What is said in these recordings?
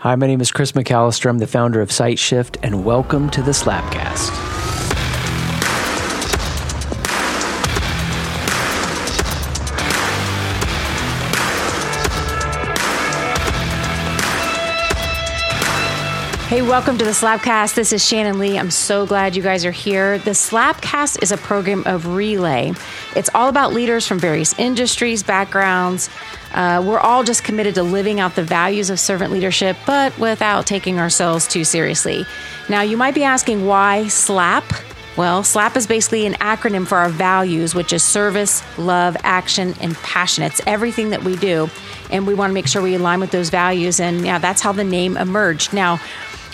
Hi, my name is Chris McAlister. I'm the founder of SightShift, and welcome to the Slapcast. Hey, welcome to the Slapcast. This is Shannon Lee. I'm so glad you guys are here. The Slapcast is a program of relay. It's all about leaders from various industries, backgrounds. Uh, we're all just committed to living out the values of servant leadership, but without taking ourselves too seriously. Now, you might be asking why SLAP? Well, SLAP is basically an acronym for our values, which is service, love, action, and passion. It's everything that we do. And we want to make sure we align with those values. And yeah, that's how the name emerged. Now,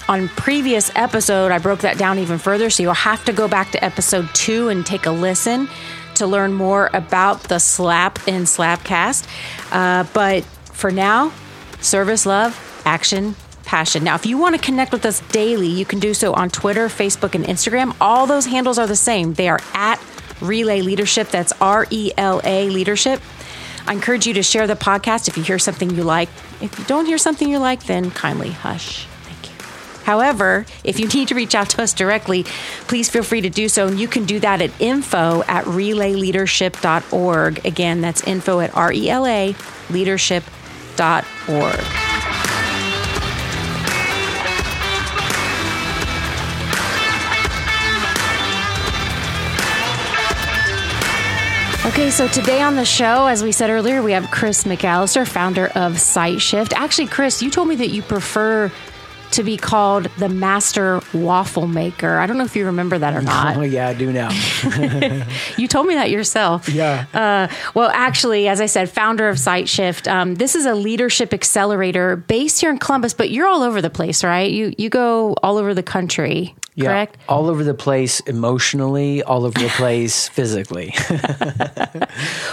on previous episode, I broke that down even further. So you'll have to go back to episode two and take a listen to learn more about the slap in Slapcast. Uh, but for now, service, love, action, passion. Now, if you want to connect with us daily, you can do so on Twitter, Facebook, and Instagram. All those handles are the same. They are at Relay Leadership. That's R E L A Leadership. I encourage you to share the podcast if you hear something you like. If you don't hear something you like, then kindly hush. However, if you need to reach out to us directly, please feel free to do so. And you can do that at info at relayleadership.org. Again, that's info at R E L A leadership.org. Okay, so today on the show, as we said earlier, we have Chris McAlister, founder of SightShift. Actually, Chris, you told me that you prefer to be called the master waffle maker. I don't know if you remember that or not. Oh, yeah, I do now. you told me that yourself. Yeah. Uh, well, actually, as I said, founder of SightShift. Um, this is a leadership accelerator based here in Columbus, but you're all over the place, right? You you go all over the country. Yeah, correct? all over the place emotionally, all over the place physically.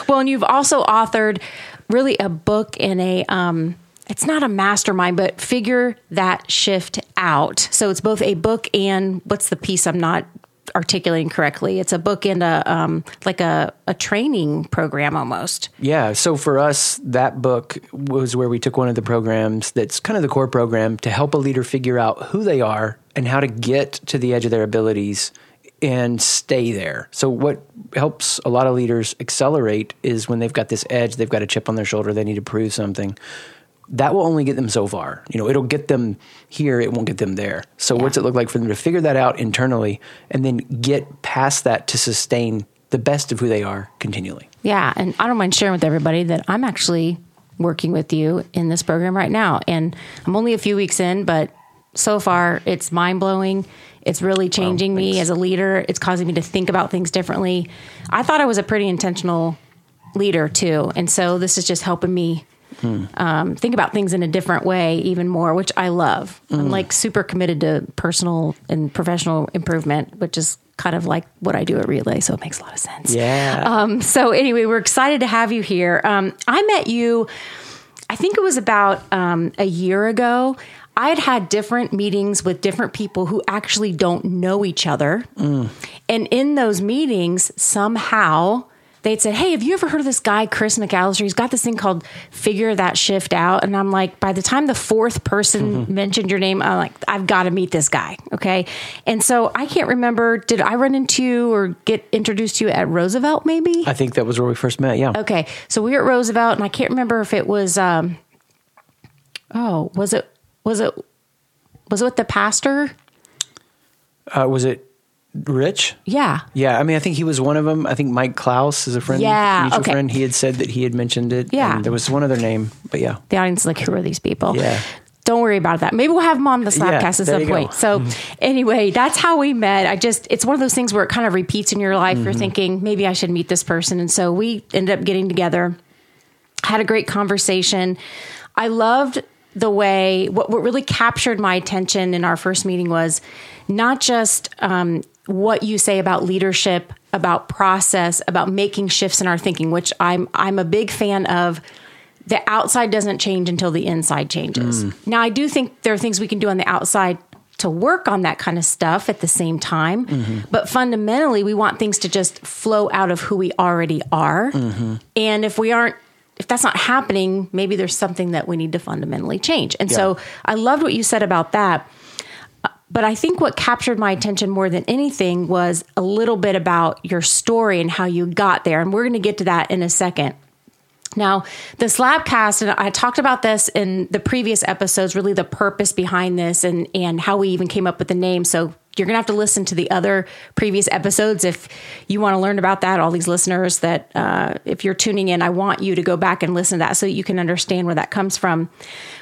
well, and you've also authored really a book in a um, it's not a mastermind, but figure that shift out. So it's both a book and what's the piece I'm not articulating correctly. It's a book and a um, like a, a training program almost. Yeah. So for us, that book was where we took one of the programs that's kind of the core program to help a leader figure out who they are and how to get to the edge of their abilities and stay there. So what helps a lot of leaders accelerate is when they've got this edge, they've got a chip on their shoulder, they need to prove something that will only get them so far. You know, it'll get them here, it won't get them there. So, yeah. what's it look like for them to figure that out internally and then get past that to sustain the best of who they are continually? Yeah. And I don't mind sharing with everybody that I'm actually working with you in this program right now. And I'm only a few weeks in, but so far it's mind blowing. It's really changing me as a leader. It's causing me to think about things differently. I thought I was a pretty intentional leader too. And so this is just helping me Hmm. Um, think about things in a different way even more, which I love. Mm. I'm like super committed to personal and professional improvement, which is kind of like what I do at Relay. So it makes a lot of sense. Yeah. Um, so anyway, we're excited to have you here. Um, I met you, I think it was about um, a year ago. I had had different meetings with different people who actually don't know each other. Mm. And in those meetings, somehow they'd said, Hey, have you ever heard of this guy, Chris McAlister? He's got this thing called Figure That Shift Out. And I'm like, by the time the fourth person mm-hmm. mentioned your name, I'm like, I've got to meet this guy. Okay. And so I can't remember, did I run into you or get introduced to you at Roosevelt maybe? I think that was where we first met. Yeah. Okay. So we were at Roosevelt and I can't remember if it was, um, oh, was it, was it, was it with the pastor? Uh, was it Rich? Yeah. Yeah. I mean, I think he was one of them. I think Mike Klaus is a friend. Yeah. Mutual okay. friend. He had said that he had mentioned it. Yeah. there was one other name, but yeah. The audience is like, who are these people? Yeah. Don't worry about that. Maybe we'll have him on the Slapcast yeah, at some point. Go. So, anyway, that's how we met. I just, it's one of those things where it kind of repeats in your life. Mm-hmm. You're thinking, maybe I should meet this person. And so we ended up getting together, had a great conversation. I loved the way, what, what really captured my attention in our first meeting was not just um, what you say about leadership, about process, about making shifts in our thinking, which I'm I'm a big fan of. The outside doesn't change until the inside changes. Mm. Now, I do think there are things we can do on the outside to work on that kind of stuff at the same time. Mm-hmm. But fundamentally, we want things to just flow out of who we already are. Mm-hmm. And if we aren't if that's not happening, maybe there's something that we need to fundamentally change. And yeah. so I loved what you said about that. But I think what captured my attention more than anything was a little bit about your story and how you got there. And we're going to get to that in a second. Now, the Slapcast, and I talked about this in the previous episodes, really the purpose behind this and, and how we even came up with the name. So you're going to have to listen to the other previous episodes if you want to learn about that. All these listeners that, uh, if you're tuning in, I want you to go back and listen to that so you can understand where that comes from.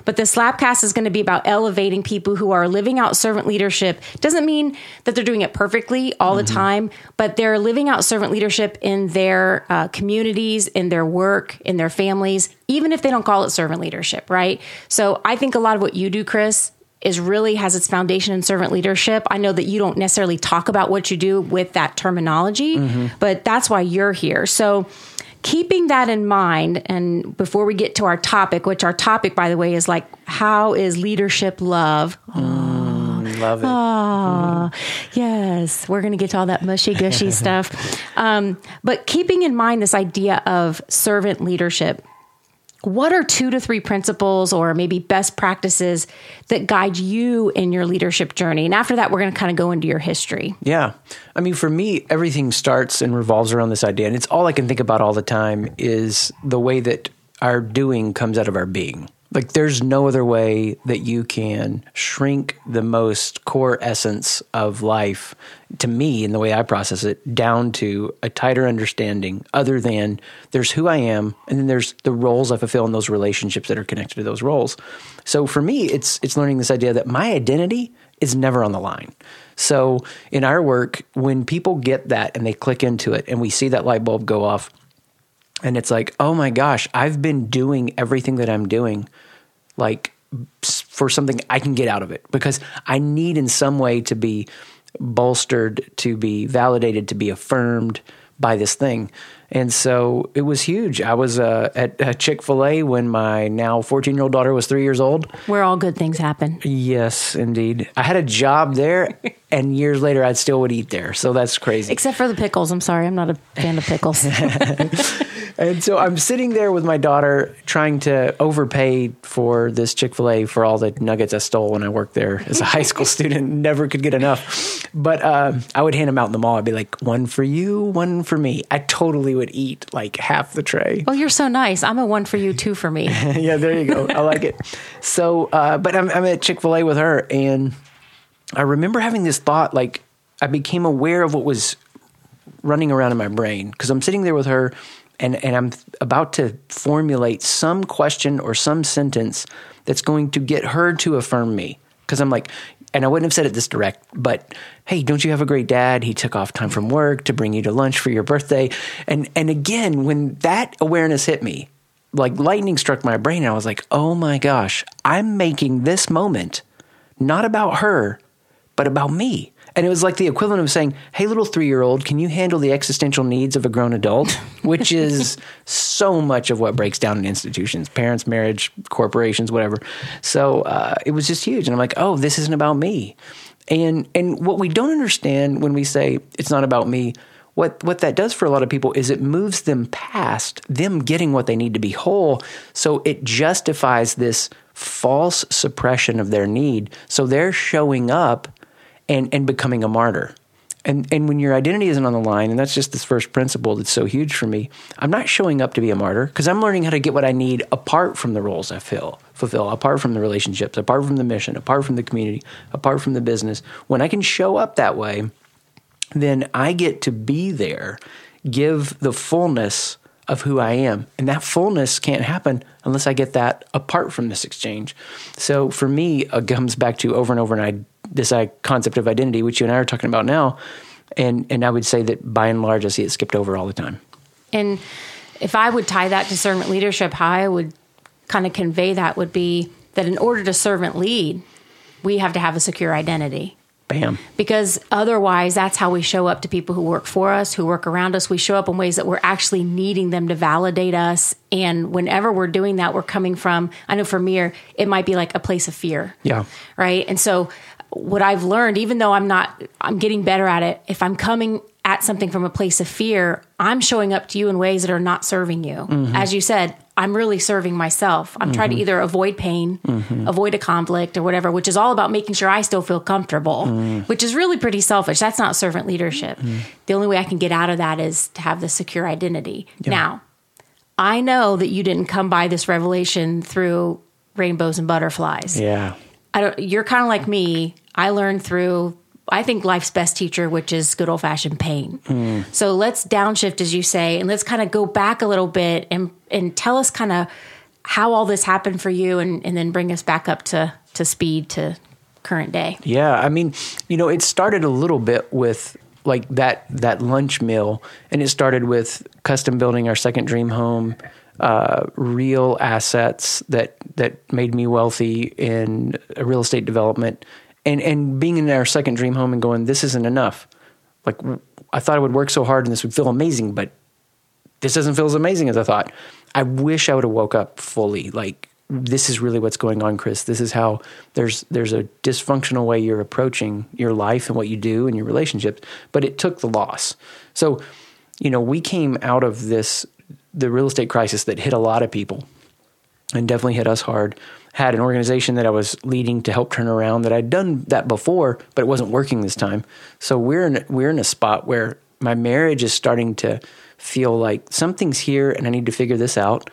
But the Slapcast is going to be about elevating people who are living out servant leadership. Doesn't mean that they're doing it perfectly all mm-hmm. the time, but they're living out servant leadership in their uh, communities, in their work, in their families, even if they don't call it servant leadership, right? So I think a lot of what you do, Chris, is really has its foundation in servant leadership. I know that you don't necessarily talk about what you do with that terminology, mm-hmm. but that's why you're here. So, keeping that in mind, and before we get to our topic, which our topic, by the way, is like, how is leadership love? Mm, love it. Oh, mm. yes. We're going to get to all that mushy gushy stuff. Um, but keeping in mind this idea of servant leadership, what are two to three principles or maybe best practices that guide you in your leadership journey? And after that, we're going to kind of go into your history. Yeah. I mean, for me, everything starts and revolves around this idea. And it's all I can think about all the time is the way that our doing comes out of our being. Like, there's no other way that you can shrink the most core essence of life, to me, in the way I process it, down to a tighter understanding, other than there's who I am, and then there's the roles I fulfill in those relationships that are connected to those roles. So for me, it's it's learning this idea that my identity is never on the line. So in our work, when people get that and they click into it, and we see that light bulb go off, and it's like, oh my gosh, I've been doing everything that I'm doing, like for something I can get out of it because I need in some way to be bolstered, to be validated, to be affirmed by this thing. And so it was huge. I was uh, at Chick fil A when my now 14 year old daughter was three years old. Where all good things happen. Yes, indeed. I had a job there, and years later, I still would eat there. So that's crazy. Except for the pickles. I'm sorry. I'm not a fan of pickles. and so I'm sitting there with my daughter trying to overpay for this Chick fil A for all the nuggets I stole when I worked there as a high school student. Never could get enough. But uh, I would hand them out in the mall. I'd be like, one for you, one for me. I totally would eat like half the tray. Oh, you're so nice. I'm a one for you, two for me. yeah, there you go. I like it. So, uh, but I'm, I'm at Chick fil A with her, and I remember having this thought like, I became aware of what was running around in my brain because I'm sitting there with her and, and I'm about to formulate some question or some sentence that's going to get her to affirm me. Because I'm like, and I wouldn't have said it this direct, but hey, don't you have a great dad? He took off time from work to bring you to lunch for your birthday. And and again, when that awareness hit me, like lightning struck my brain, and I was like, oh my gosh, I'm making this moment not about her, but about me. And it was like the equivalent of saying, Hey, little three year old, can you handle the existential needs of a grown adult? Which is so much of what breaks down in institutions parents, marriage, corporations, whatever. So uh, it was just huge. And I'm like, Oh, this isn't about me. And, and what we don't understand when we say it's not about me, what, what that does for a lot of people is it moves them past them getting what they need to be whole. So it justifies this false suppression of their need. So they're showing up and, and becoming a martyr. And, and when your identity isn't on the line, and that's just this first principle that's so huge for me, I'm not showing up to be a martyr because I'm learning how to get what I need apart from the roles I fill, fulfill, apart from the relationships, apart from the mission, apart from the community, apart from the business. When I can show up that way, then I get to be there, give the fullness of who I am. And that fullness can't happen unless I get that apart from this exchange. So for me, uh, it comes back to over and over, and I this uh, concept of identity, which you and I are talking about now. And and I would say that by and large, I see it skipped over all the time. And if I would tie that to servant leadership, how I would kind of convey that would be that in order to servant lead, we have to have a secure identity. Bam. Because otherwise, that's how we show up to people who work for us, who work around us. We show up in ways that we're actually needing them to validate us. And whenever we're doing that, we're coming from, I know for me, it might be like a place of fear. Yeah. Right. And so what I've learned, even though I'm not, I'm getting better at it. If I'm coming at something from a place of fear, I'm showing up to you in ways that are not serving you. Mm-hmm. As you said, I'm really serving myself. I'm trying to mm-hmm. either avoid pain, mm-hmm. avoid a conflict or whatever, which is all about making sure I still feel comfortable, mm. which is really pretty selfish. That's not servant leadership. Mm-hmm. The only way I can get out of that is to have the secure identity. Now, I know that you didn't come by this revelation through rainbows and butterflies. Yeah. I don't, you're kind of like me. I learned through, I think, life's best teacher, which is good old fashioned pain. So let's downshift, as you say, and let's kind of go back a little bit and, and tell us kind of how all this happened for you and, and then bring us back up to, to speed to current day. Yeah, I mean, you know, it started a little bit with like that that lunch meal, and it started with custom building our second dream home, uh, real assets that that made me wealthy in real estate development, and and being in our second dream home and going, this isn't enough. Like I thought I would work so hard and this would feel amazing, but this doesn't feel as amazing as I thought. I wish I would have woke up fully. Like this is really what's going on, Chris. This is how there's there's a dysfunctional way you're approaching your life and what you do and your relationships. But it took the loss. So, you know, we came out of this the real estate crisis that hit a lot of people and definitely hit us hard. Had an organization that I was leading to help turn around that I'd done that before, but it wasn't working this time. So we're in we're in a spot where my marriage is starting to feel like something's here and I need to figure this out.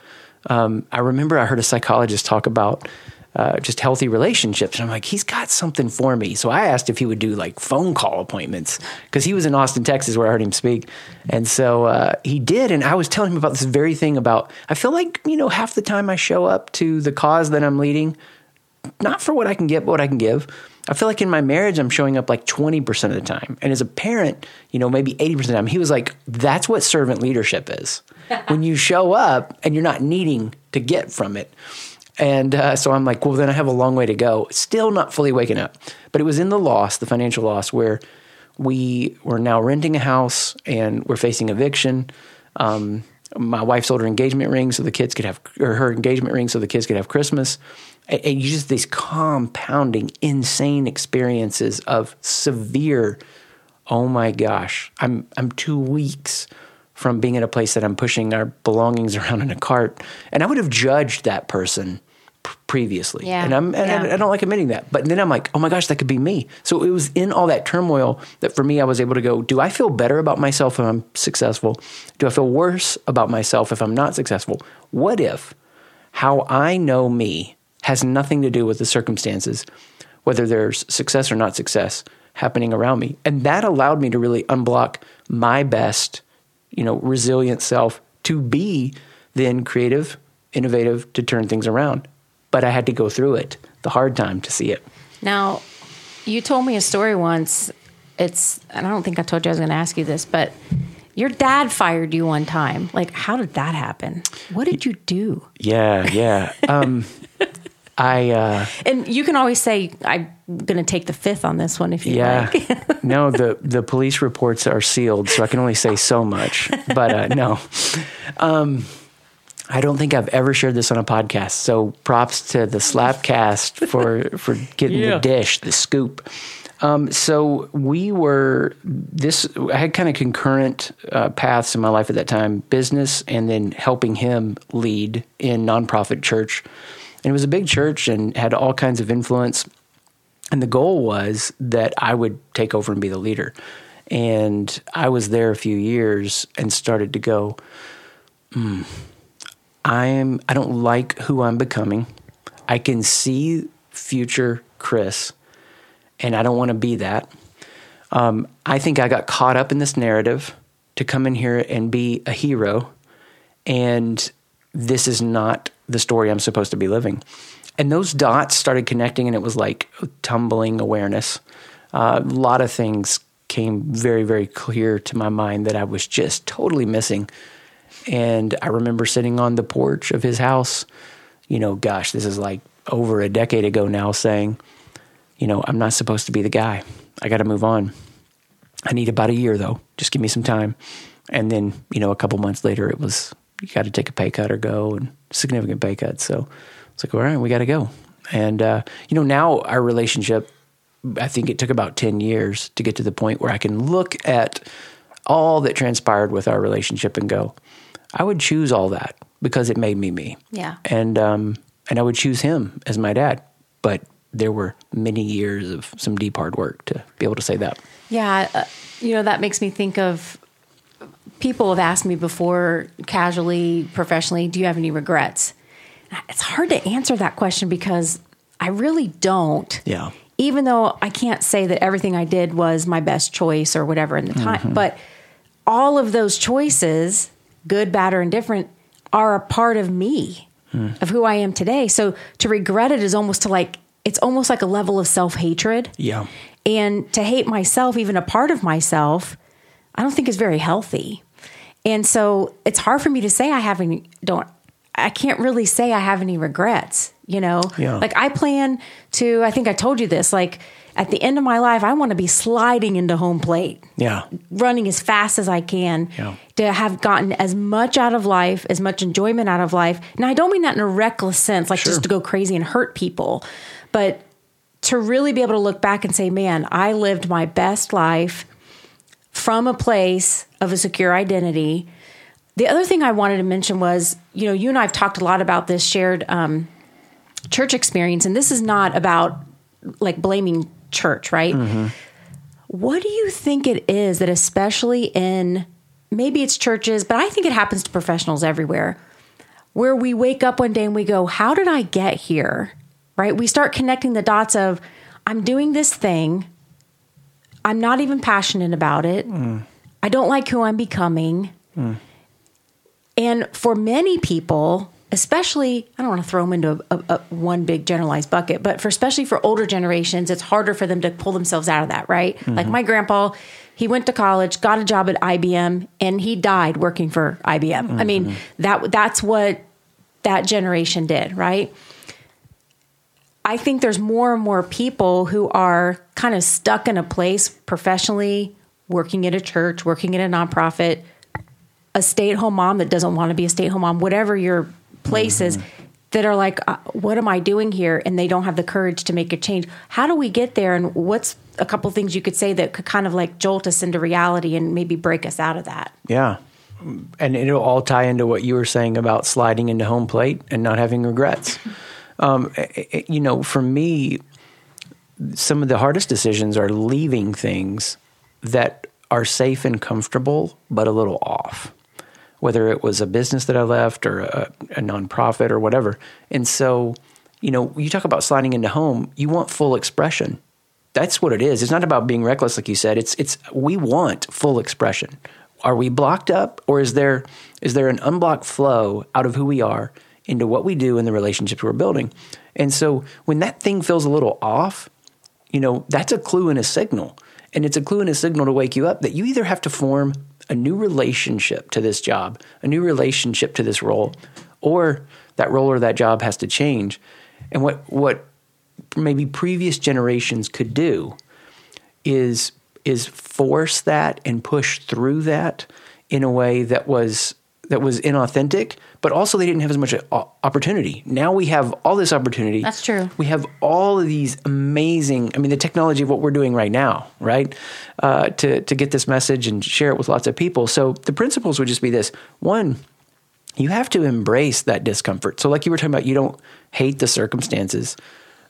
Um, I remember I heard a psychologist talk about uh, just healthy relationships. And I'm like, he's got something for me. So I asked if he would do like phone call appointments because he was in Austin, Texas, where I heard him speak. And so uh, he did. And I was telling him about this very thing about, I feel like, you know, half the time I show up to the cause that I'm leading, not for what I can get, but what I can give. I feel like in my marriage, I'm showing up like 20% of the time. And as a parent, you know, maybe 80% of the time, he was like, that's what servant leadership is. when you show up and you're not needing to get from it. And uh, so I'm like, well, then I have a long way to go. Still not fully waking up. But it was in the loss, the financial loss, where we were now renting a house and we're facing eviction. Um, my wife sold her engagement ring so the kids could have, or her engagement ring so the kids could have Christmas. And, and just these compounding, insane experiences of severe, oh my gosh, I'm I'm two weeks from being in a place that I'm pushing our belongings around in a cart, and I would have judged that person previously, Yeah, and I'm and I- I don't like admitting that, but then I'm like, oh my gosh, that could be me. So it was in all that turmoil that for me, I was able to go, do I feel better about myself if I'm successful? Do I feel worse about myself if I'm not successful? What if how I know me has nothing to do with the circumstances, whether there's success or not success happening around me. And that allowed me to really unblock my best, you know, resilient self to be then creative, innovative, to turn things around. But I had to go through it, the hard time to see it. Now, you told me a story once. It's, and I don't think I told you I was going to ask you this, but your dad fired you one time. Like, how did that happen? What did you do? Yeah, yeah. Um, I, uh, And you can always say, I'm going to take the fifth on this one if you Yeah. like. no, the the police reports are sealed, so I can only say so much. But uh, no, um, I don't think I've ever shared this on a podcast. So props to the Slapcast for for getting Yeah. the dish, the scoop. Um, so we were this. I had kind of concurrent uh, paths in my life at that time: business, and then helping him lead in nonprofit church. And it was a big church and had all kinds of influence. And the goal was that I would take over and be the leader. And I was there a few years and started to go, hmm, I'm I don't like who I'm becoming. I can see future Chris, and I don't want to be that. Um, I think I got caught up in this narrative to come in here and be a hero, and this is not the story I'm supposed to be living. And those dots started connecting, and it was like tumbling awareness. Uh, a lot of things came very, very clear to my mind that I was just totally missing. And I remember sitting on the porch of his house, you know, gosh, this is like over a decade ago now, saying, you know, I'm not supposed to be the guy. I got to move on. I need about a year though. Just give me some time. And then, you know, a couple months later, it was, you got to take a pay cut or go and significant pay cut. So it's like, all right, we got to go. And, uh, you know, now our relationship, I think it took about 10 years to get to the point where I can look at all that transpired with our relationship and go, I would choose all that because it made me me. Yeah. And um, and I would choose him as my dad, but there were many years of some deep hard work to be able to say that. Yeah, uh, you know that makes me think of people have asked me before, casually, professionally, do you have any regrets? It's hard to answer that question because I really don't. Yeah. Even though I can't say that everything I did was my best choice or whatever in the time, Mm-hmm. but all of those choices, good, bad, or indifferent, are a part of me, Hmm. of who I am today. So to regret it is almost to like, it's almost like a level of self hatred. Yeah. And to hate myself, even a part of myself, I don't think is very healthy. And so it's hard for me to say I have any, don't, I can't really say I have any regrets, you know? Yeah. Like I plan to, I think I told you this, like at the end of my life, I want to be sliding into home plate, Yeah. running as fast as I can Yeah. to have gotten as much out of life, as much enjoyment out of life. Now, I don't mean that in a reckless sense, like Sure. just to go crazy and hurt people, but to really be able to look back and say, man, I lived my best life from a place of a secure identity. The other thing I wanted to mention was, you know, you and I have talked a lot about this shared um, church experience, and this is not about like blaming church, right? What do you think it is that, especially in maybe it's churches, but I think it happens to professionals everywhere, where we wake up one day and we go, How did I get here? Right? We start connecting the dots of, I'm doing this thing. I'm not even passionate about it. I don't like who I'm becoming. Mm. And for many people, especially, I don't want to throw them into a, a, a one big generalized bucket, but for especially for older generations, it's harder for them to pull themselves out of that, right? Mm-hmm. Like my grandpa, he went to college, got a job at IBM, and he died working for IBM. I mean, mm-hmm. that that's what that generation did, right? I think there's more and more people who are kind of stuck in a place professionally, working at a church, working at a nonprofit, a stay at home mom that doesn't want to be a stay at home mom, whatever your place is, that are like, uh, what am I doing here? And they don't have the courage to make a change. How do we get there? And what's a couple things you could say that could kind of like jolt us into reality and maybe break us out of that? Yeah. And it'll all tie into what you were saying about sliding into home plate and not having regrets. Um, eh, eh, you know, for me, some of the hardest decisions are leaving things that are safe and comfortable, but a little off. Whether it was a business that I left or a, a nonprofit or whatever. And so, you know, you talk about sliding into home, you want full expression. That's what it is. It's not about being reckless, like you said. It's it's we want full expression. Are we blocked up, or is there is there an unblocked flow out of who we are into what we do and the relationships we're building? And so, when that thing feels a little off, you know, that's a clue and a signal. And it's a clue and a signal to wake you up that you either have to form a new relationship to this job, a new relationship to this role, or that role or that job has to change. And what what maybe previous generations could do is is force that and push through that in a way that was that was inauthentic, but also they didn't have as much opportunity. Now we have all this opportunity. That's true. We have all of these amazing. I mean, the technology of what we're doing right now, right? Uh, to to get this message and share it with lots of people. So the principles would just be this: one, you have to embrace that discomfort. So, like you were talking about, you don't hate the circumstances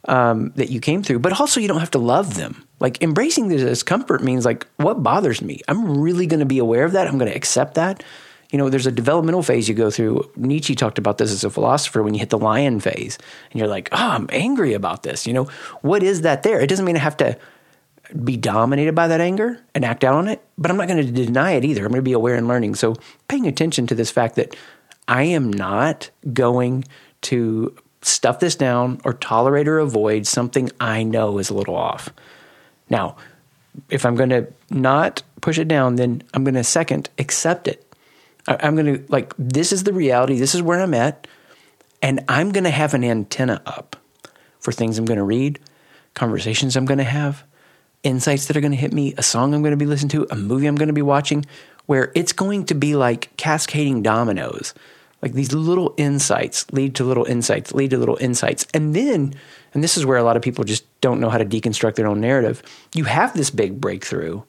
um, that you came through, but also you don't have to love them. Like embracing the discomfort means like, what bothers me? I'm really going to be aware of that. I'm going to accept that. You know, there's a developmental phase you go through. Nietzsche talked about this as a philosopher when you hit the lion phase and you're like, oh, I'm angry about this. You know, what is that there? It doesn't mean I have to be dominated by that anger and act out on it, but I'm not going to deny it either. I'm going to be aware and learning. So paying attention to this fact that I am not going to stuff this down or tolerate or avoid something I know is a little off. Now, if I'm going to not push it down, then I'm going to second accept it. I'm going to like this is the reality. This is where I'm at, and I'm going to have an antenna up for things I'm going to read, conversations I'm going to have, insights that are going to hit me, a song I'm going to be listening to, a movie I'm going to be watching, where it's going to be like cascading dominoes. Like these little insights lead to little insights, lead to little insights. And then, and this is where a lot of people just don't know how to deconstruct their own narrative. You have this big breakthrough,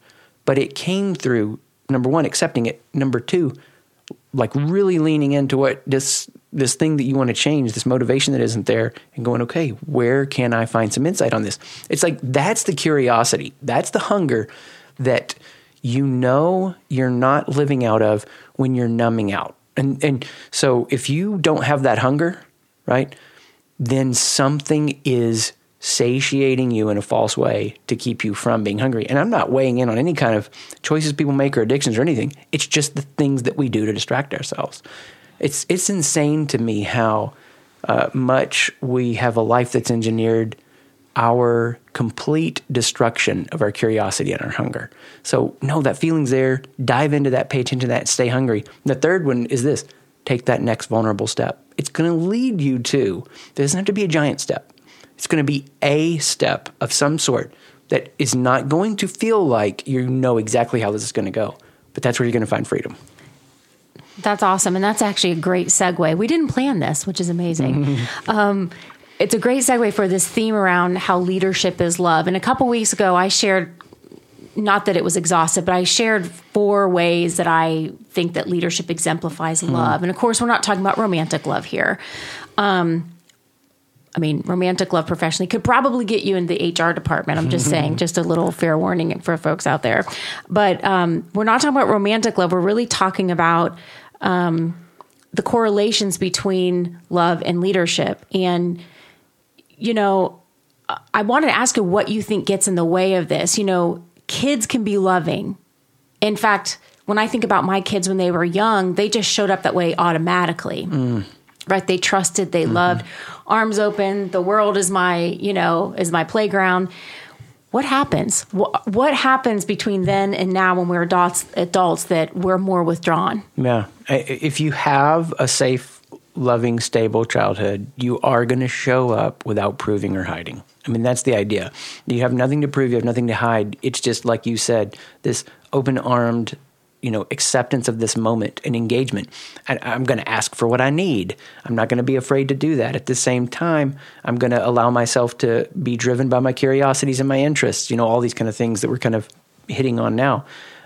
but it came through number one, accepting it. Number two, like really leaning into what this this thing that you want to change, this motivation that isn't there, and going, okay, where can I find some insight on this? It's like that's the curiosity, that's the hunger that you know you're not living out of when you're numbing out. And and so if you don't have that hunger, right, then something is satiating you in a false way to keep you from being hungry. And I'm not weighing in on any kind of choices people make or addictions or anything. It's just the things that we do to distract ourselves. It's it's insane to me how uh, much we have a life that's engineered our complete destruction of our curiosity and our hunger. So, no, that feeling's there. Dive into that, pay attention to that, stay hungry. The third one is this take that next vulnerable step. It's going to lead you to, there doesn't have to be a giant step. It's going to be a step of some sort that is not going to feel like you know exactly how this is going to go. But that's where you're going to find freedom. That's awesome. And that's actually a great segue. We didn't plan this, which is amazing. um, it's a great segue for this theme around how leadership is love. And a couple weeks ago, I shared, not that it was exhaustive, but I shared four ways that I think that leadership exemplifies mm. love. And of course, we're not talking about romantic love here. Um, I mean, romantic love professionally could probably get you in the HR department. I'm just saying, just a little fair warning for folks out there. But um, we're not talking about romantic love. We're really talking about um, the correlations between love and leadership. And you know, I wanted to ask you what you think gets in the way of this. You know, kids can be loving. In fact, when I think about my kids when they were young, they just showed up that way automatically. Mm. Right? They trusted, they mm-hmm. loved, arms open, the world is my, you know, is my playground. What happens? What, what happens between then and now when we're adults, adults that we're more withdrawn? Yeah. If you have a safe loving, stable childhood, you are going to show up without proving or hiding. I mean, that's the idea. You have nothing to prove, you have nothing to hide. It's just like you said, this open armed, you know, acceptance of this moment and engagement. I, I'm going to ask for what I need. I'm not going to be afraid to do that. At the same time, I'm going to allow myself to be driven by my curiosities and my interests, you know, all these kind of things that we're kind of hitting on now.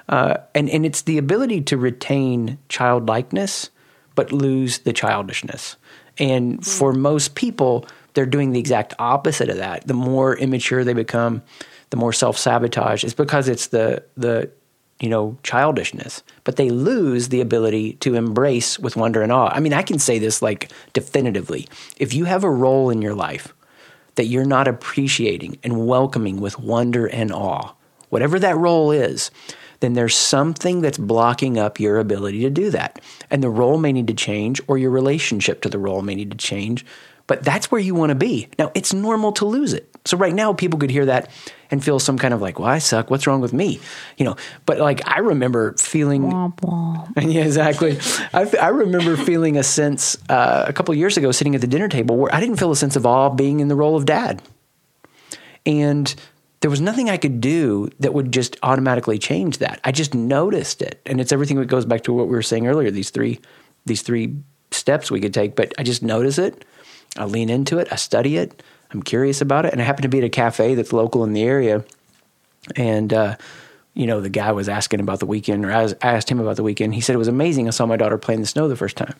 Uh, and, and it's the ability to retain childlikeness but lose the childishness. And mm. for most people, they're doing the exact opposite of that. The more immature they become, the more self sabotage. It's because it's the the you know childishness, but they lose the ability to embrace with wonder and awe. I mean, I can say this like definitively: if you have a role in your life that you're not appreciating and welcoming with wonder and awe, whatever that role is, then there's something that's blocking up your ability to do that. And the role may need to change, or your relationship to the role may need to change. But that's where you want to be. Now, it's normal to lose it. So, right now, people could hear that and feel some kind of like, well, I suck. What's wrong with me? You know, but like I remember feeling. Womp womp. Yeah, exactly. I, I remember feeling a sense uh, a couple years ago sitting at the dinner table where I didn't feel a sense of awe being in the role of dad. And there was nothing I could do that would just automatically change that. I just noticed it. And it's everything that goes back to what we were saying earlier, these three these three steps we could take, but I just notice it. I lean into it, I study it, I'm curious about it, and I happened to be at a cafe that's local in the area. And uh, you know, the guy was asking about the weekend, or I, was, I asked him about the weekend. He said it was amazing. I saw my daughter play in the snow the first time.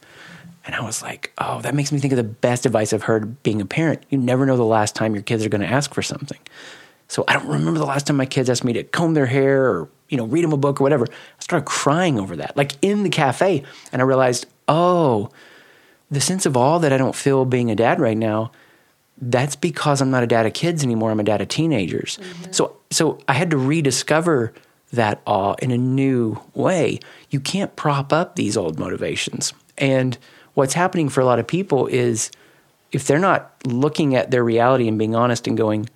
And I was like, oh, that makes me think of the best advice I've heard being a parent. You never know the last time your kids are going to ask for something. So I don't remember the last time my kids asked me to comb their hair or, you know, read them a book or whatever. I started crying over that, like in the cafe. And I realized, oh, the sense of awe that I don't feel being a dad right now, that's because I'm not a dad of kids anymore. I'm a dad of teenagers. Mm-hmm. So, so I had to rediscover that awe in a new way. You can't prop up these old motivations. And what's happening for a lot of people is if they're not looking at their reality and being honest and going,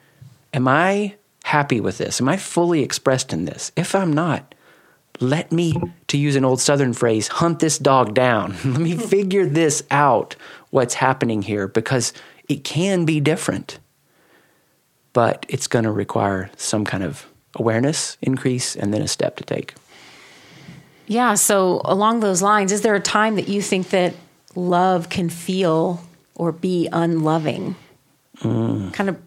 Am I happy with this? Am I fully expressed in this? If I'm not, let me, to use an old Southern phrase, hunt this dog down. let me figure this out, what's happening here, because it can be different. But it's going to require some kind of awareness increase and then a step to take. Yeah. So, along those lines, is there a time that you think that love can feel or be unloving? Mm. Kind of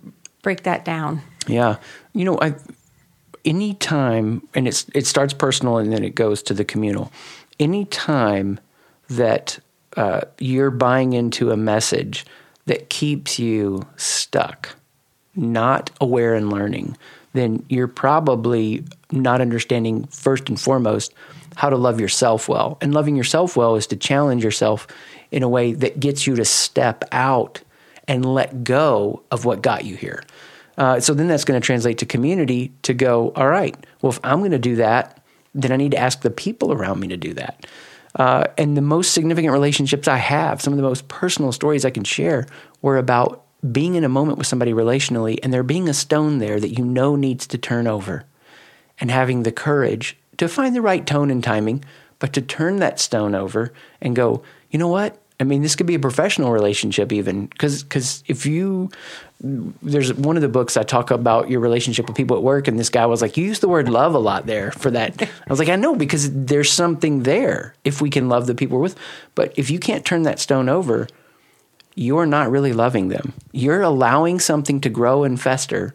break that down? Yeah, you know, I any time, and it's it starts personal and then it goes to the communal. Any time that uh, you're buying into a message that keeps you stuck, not aware and learning, then you're probably not understanding first and foremost how to love yourself well. And loving yourself well is to challenge yourself in a way that gets you to step out and let go of what got you here. Uh, so then that's going to translate to community to go, all right, well, if I'm going to do that, then I need to ask the people around me to do that. Uh, and the most significant relationships I have, some of the most personal stories I can share, were about being in a moment with somebody relationally and there being a stone there that you know needs to turn over and having the courage to find the right tone and timing, but to turn that stone over and go, you know what? I mean, this could be a professional relationship, even because because if you there's one of the books I talk about your relationship with people at work, and this guy was like, "You use the word love a lot there for that." I was like, "I know because there's something there if we can love the people we're with, but if you can't turn that stone over, you're not really loving them. You're allowing something to grow and fester,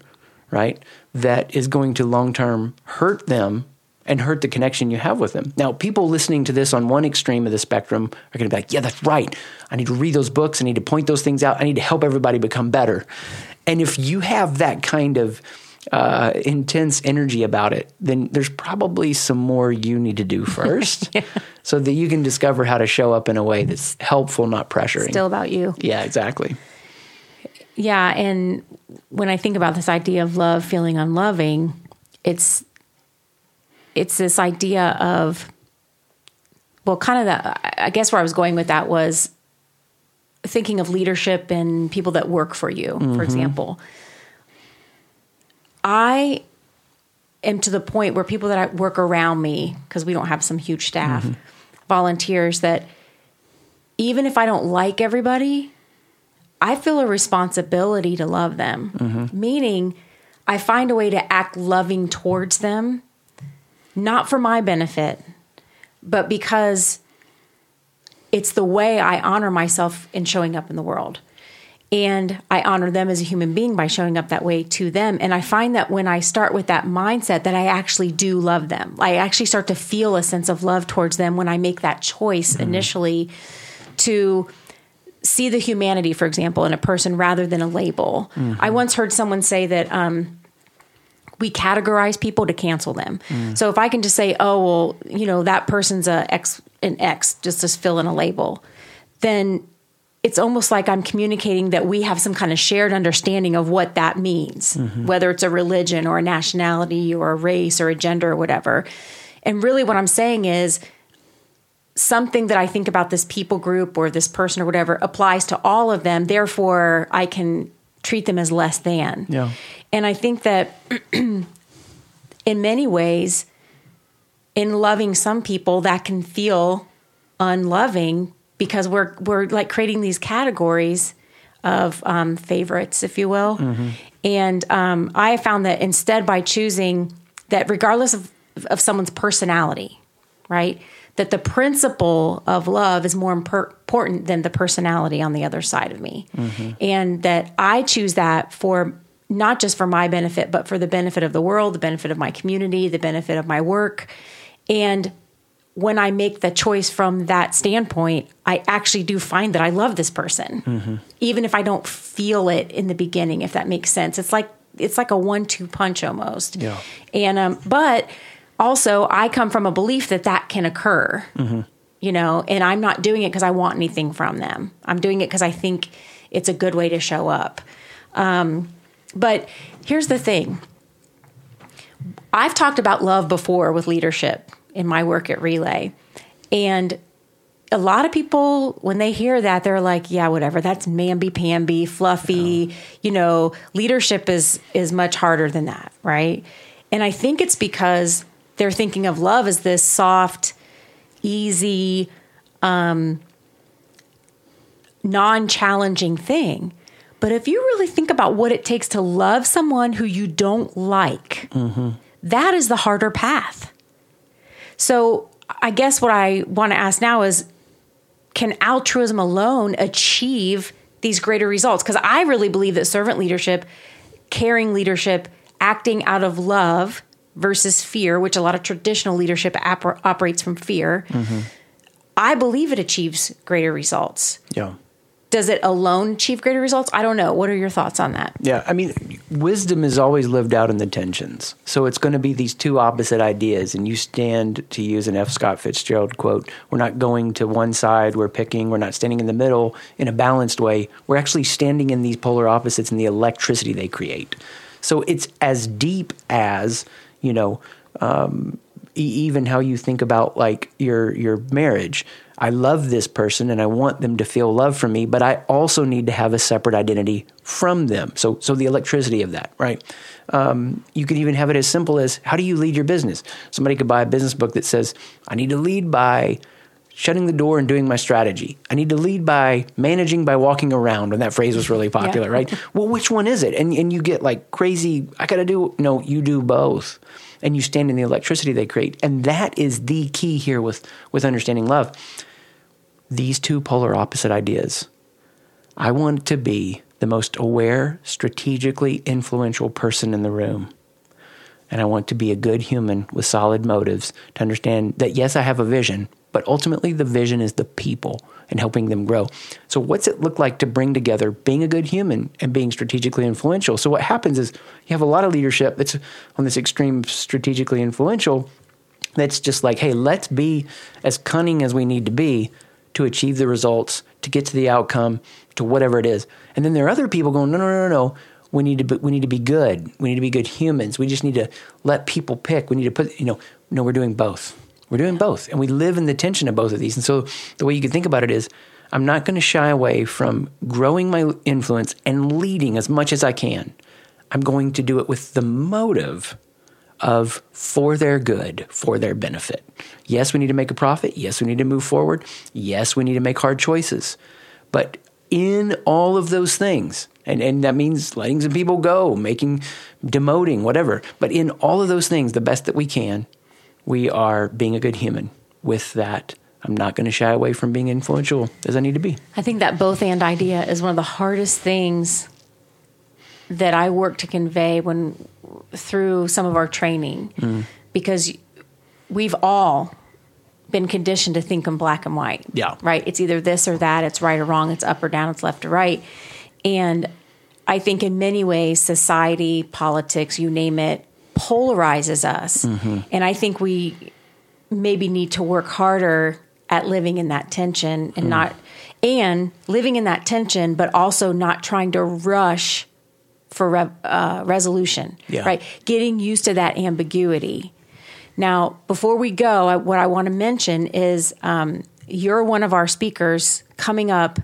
right? That is going to long term hurt them and hurt the connection you have with them. Now, people listening to this on one extreme of the spectrum are going to be like, yeah, that's right. I need to read those books. I need to point those things out. I need to help everybody become better. And if you have that kind of uh, intense energy about it, then there's probably some more you need to do first yeah. so that you can discover how to show up in a way that's helpful, not pressuring. Still about you. Yeah, exactly. Yeah. And when I think about this idea of love feeling unloving, it's it's this idea of well kind of the i guess where i was going with that was thinking of leadership and people that work for you mm-hmm. for example i am to the point where people that I work around me because we don't have some huge staff mm-hmm. volunteers that even if i don't like everybody i feel a responsibility to love them mm-hmm. meaning i find a way to act loving towards them not for my benefit, but because it's the way I honor myself in showing up in the world. And I honor them as a human being by showing up that way to them. And I find that when I start with that mindset, that I actually do love them. I actually start to feel a sense of love towards them when I make that choice mm-hmm. initially to see the humanity, for example, in a person rather than a label. Mm-hmm. I once heard someone say that um, we categorize people to cancel them. Mm. So if I can just say, oh well, you know that person's a X an X, just to fill in a label, then it's almost like I'm communicating that we have some kind of shared understanding of what that means, mm-hmm. whether it's a religion or a nationality or a race or a gender or whatever. And really, what I'm saying is something that I think about this people group or this person or whatever applies to all of them. Therefore, I can treat them as less than. Yeah. And I think that in many ways, in loving some people, that can feel unloving because we're we're like creating these categories of um, favorites, if you will. Mm-hmm. And um, I found that instead, by choosing that, regardless of, of someone's personality, right, that the principle of love is more important than the personality on the other side of me, mm-hmm. and that I choose that for not just for my benefit, but for the benefit of the world, the benefit of my community, the benefit of my work. And when I make the choice from that standpoint, I actually do find that I love this person, mm-hmm. even if I don't feel it in the beginning. If that makes sense, it's like it's like a one-two punch almost. Yeah. And um, but also, I come from a belief that that can occur. Mm-hmm. You know, and I'm not doing it because I want anything from them. I'm doing it because I think it's a good way to show up. Um, but here's the thing I've talked about love before with leadership in my work at Relay. And a lot of people, when they hear that, they're like, yeah, whatever. That's mamby pamby, fluffy. Yeah. You know, leadership is is much harder than that, right? And I think it's because they're thinking of love as this soft, easy, um, non-challenging thing. But if you really think about what it takes to love someone who you don't like, mm-hmm. that is the harder path. So I guess what I want to ask now is can altruism alone achieve these greater results? Because I really believe that servant leadership, caring leadership, acting out of love versus fear, which a lot of traditional leadership operates from fear. Mm-hmm. I believe it achieves greater results. Yeah. Does it alone achieve greater results? I don't know. What are your thoughts on that? Yeah, I mean, wisdom is always lived out in the tensions. So it's going to be these two opposite ideas, and you stand to use an F. Scott Fitzgerald quote. We're not going to one side, we're picking, we're not standing in the middle in a balanced way. We're actually standing in these polar opposites and the electricity they create. So it's as deep as, you know, um, even how you think about like your your marriage. I love this person and I want them to feel love from me, but I also need to have a separate identity from them. So, so the electricity of that, right? Um, you can even have it as simple as how do you lead your business? Somebody could buy a business book that says, I need to lead by shutting the door and doing my strategy. I need to lead by managing by walking around. When that phrase was really popular, yeah. right? Well, which one is it? And and you get like crazy. I got to do no. You do both and you stand in the electricity they create. And that is the key here with, with understanding love. These two polar opposite ideas. I want to be the most aware, strategically influential person in the room. And I want to be a good human with solid motives to understand that, yes, I have a vision, but ultimately the vision is the people and helping them grow. So, what's it look like to bring together being a good human and being strategically influential? So, what happens is you have a lot of leadership that's on this extreme strategically influential that's just like, hey, let's be as cunning as we need to be to achieve the results, to get to the outcome, to whatever it is. And then there are other people going, no, no, no, no. We need to be, we need to be good. We need to be good humans. We just need to let people pick. We need to put, you know, no, we're doing both. We're doing both, and we live in the tension of both of these. And so, the way you can think about it is, I'm not going to shy away from growing my influence and leading as much as I can. I'm going to do it with the motive of for their good, for their benefit. Yes, we need to make a profit. Yes, we need to move forward. Yes, we need to make hard choices. But in all of those things, and, and that means letting some people go, making, demoting, whatever. But in all of those things, the best that we can, we are being a good human with that. I'm not going to shy away from being influential as I need to be. I think that both and idea is one of the hardest things that I work to convey when through some of our training mm. because we've all been conditioned to think in black and white. Yeah. Right? It's either this or that, it's right or wrong, it's up or down, it's left or right. And I think in many ways society, politics, you name it, polarizes us. Mm-hmm. And I think we maybe need to work harder at living in that tension and mm. not and living in that tension but also not trying to rush for re, uh, resolution yeah. right getting used to that ambiguity now before we go I, what i want to mention is um, you're one of our speakers coming up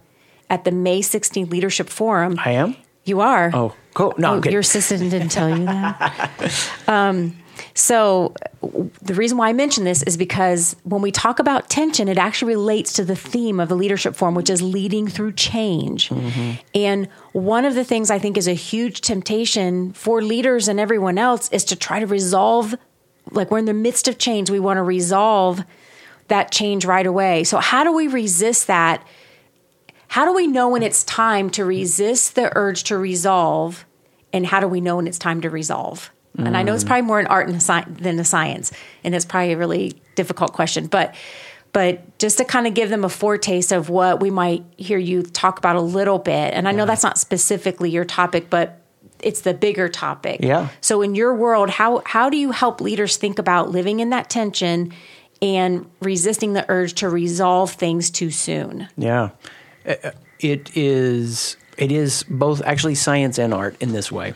at the may 16th leadership forum i am you are oh Cool. No, oh, your assistant didn't tell you that. um, so the reason why I mention this is because when we talk about tension, it actually relates to the theme of the leadership forum, which is leading through change. Mm-hmm. And one of the things I think is a huge temptation for leaders and everyone else is to try to resolve, like we're in the midst of change, we want to resolve that change right away. So how do we resist that? How do we know when it's time to resist the urge to resolve? And how do we know when it's time to resolve? Mm. And I know it's probably more an art than a science, and it's probably a really difficult question. But but just to kind of give them a foretaste of what we might hear you talk about a little bit. And I know yeah. that's not specifically your topic, but it's the bigger topic. Yeah. So in your world, how how do you help leaders think about living in that tension and resisting the urge to resolve things too soon? Yeah. Uh, it is it is both actually science and art in this way.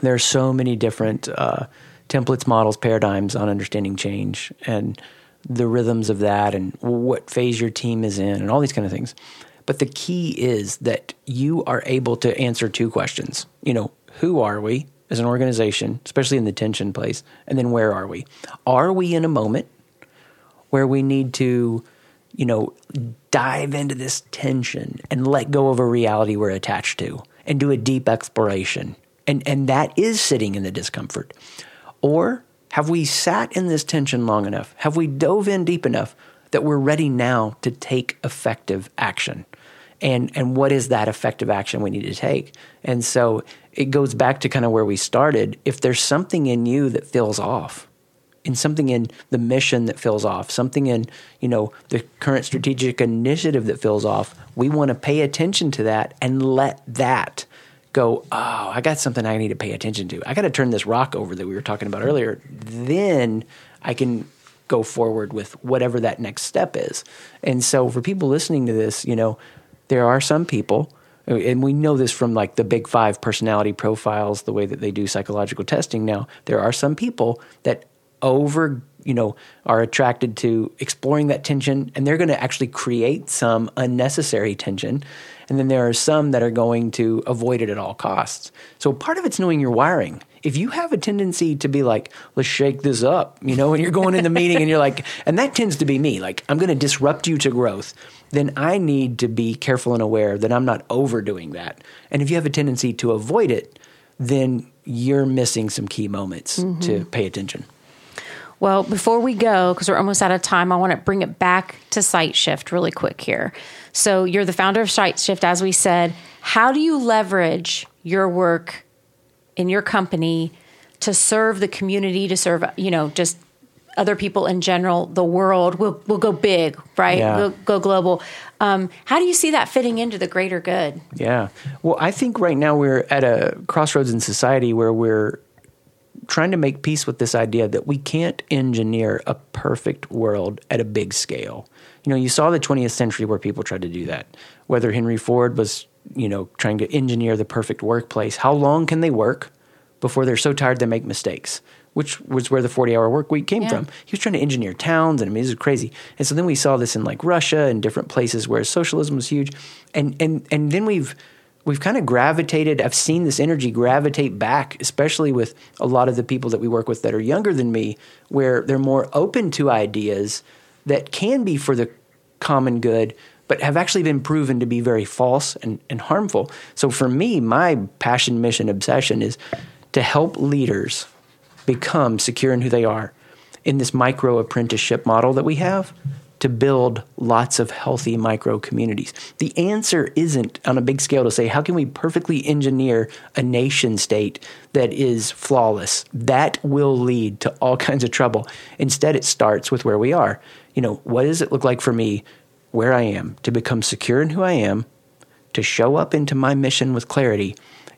There are so many different uh, templates, models, paradigms on understanding change and the rhythms of that, and what phase your team is in, and all these kind of things. But the key is that you are able to answer two questions. You know, who are we as an organization, especially in the tension place, and then where are we? Are we in a moment where we need to you know, dive into this tension and let go of a reality we're attached to and do a deep exploration. And, and that is sitting in the discomfort. Or have we sat in this tension long enough? Have we dove in deep enough that we're ready now to take effective action? And, and what is that effective action we need to take? And so it goes back to kind of where we started. If there's something in you that feels off, and something in the mission that fills off, something in, you know, the current strategic initiative that fills off, we want to pay attention to that and let that go, oh, I got something I need to pay attention to. I got to turn this rock over that we were talking about earlier. Then I can go forward with whatever that next step is. And so for people listening to this, you know, there are some people and we know this from like the big five personality profiles, the way that they do psychological testing now. There are some people that over, you know, are attracted to exploring that tension and they're going to actually create some unnecessary tension. And then there are some that are going to avoid it at all costs. So part of it's knowing your wiring. If you have a tendency to be like, let's shake this up, you know, when you're going in the meeting and you're like, and that tends to be me, like, I'm going to disrupt you to growth then I need to be careful and aware that I'm not overdoing that. And if you have a tendency to avoid it, then you're missing some key moments mm-hmm. to pay attention. Well, before we go, because we're almost out of time, I want to bring it back to SightShift really quick here. So, you're the founder of SightShift, as we said. How do you leverage your work in your company to serve the community, to serve, you know, just other people in general, the world will will go big, right? Yeah. We'll go global. Um, how do you see that fitting into the greater good? Yeah. Well, I think right now we're at a crossroads in society where we're trying to make peace with this idea that we can't engineer a perfect world at a big scale. You know, you saw the 20th century where people tried to do that. Whether Henry Ford was, you know, trying to engineer the perfect workplace, how long can they work before they're so tired they make mistakes? which was where the 40 hour work week came yeah. from. He was trying to engineer towns, and I mean, this is crazy. And so then we saw this in like Russia and different places where socialism was huge. And, and, and then we've, we've kind of gravitated, I've seen this energy gravitate back, especially with a lot of the people that we work with that are younger than me, where they're more open to ideas that can be for the common good, but have actually been proven to be very false and, and harmful. So for me, my passion, mission, obsession is to help leaders become secure in who they are in this micro apprenticeship model that we have to build lots of healthy micro communities. The answer isn't on a big scale to say, how can we perfectly engineer a nation state that is flawless? That will lead to all kinds of trouble. Instead, it starts with where we are. You know, what does it look like for me where I am to become secure in who I am, to show up into my mission with clarity,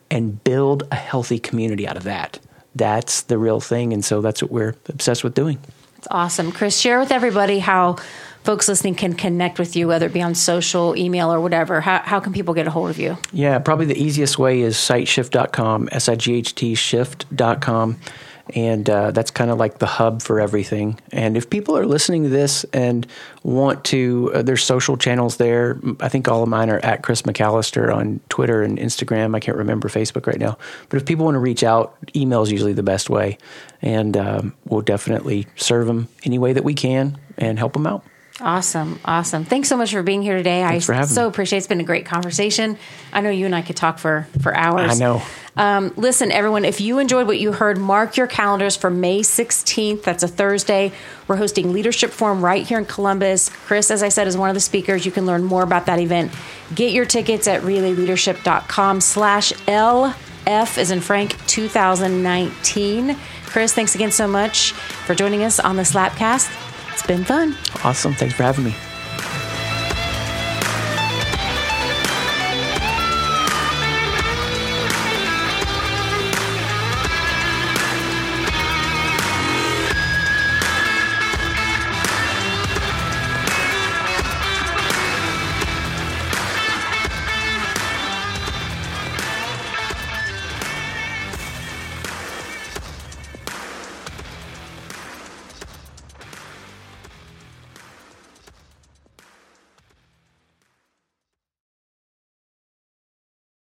and build a healthy community out of that? that's the real thing. And so that's what we're obsessed with doing. It's awesome. Chris, share with everybody how folks listening can connect with you, whether it be on social, email, or whatever. How, how can people get a hold of you? Yeah, probably the easiest way is sightshift.com, S I G H T shift.com and uh, that's kind of like the hub for everything. And if people are listening to this and want to, uh, there's social channels there. I think all of mine are at Chris McAlister on Twitter and Instagram. I can't remember Facebook right now. But if people want to reach out, email is usually the best way, and um, we'll definitely serve them any way that we can and help them out. Awesome. Awesome. Thanks so much for being here today. Thanks I so me. appreciate it. It's been a great conversation. I know you and I could talk for, for hours. I know. Um, listen, everyone, if you enjoyed what you heard, mark your calendars for May 16th. That's a Thursday. We're hosting Leadership Forum right here in Columbus. Chris, as I said, is one of the speakers. You can learn more about that event. Get your tickets at relayleadership.com slash LF is in Frank 2019. Chris, thanks again so much for joining us on the Slapcast. It's been fun. Awesome. Thanks for having me.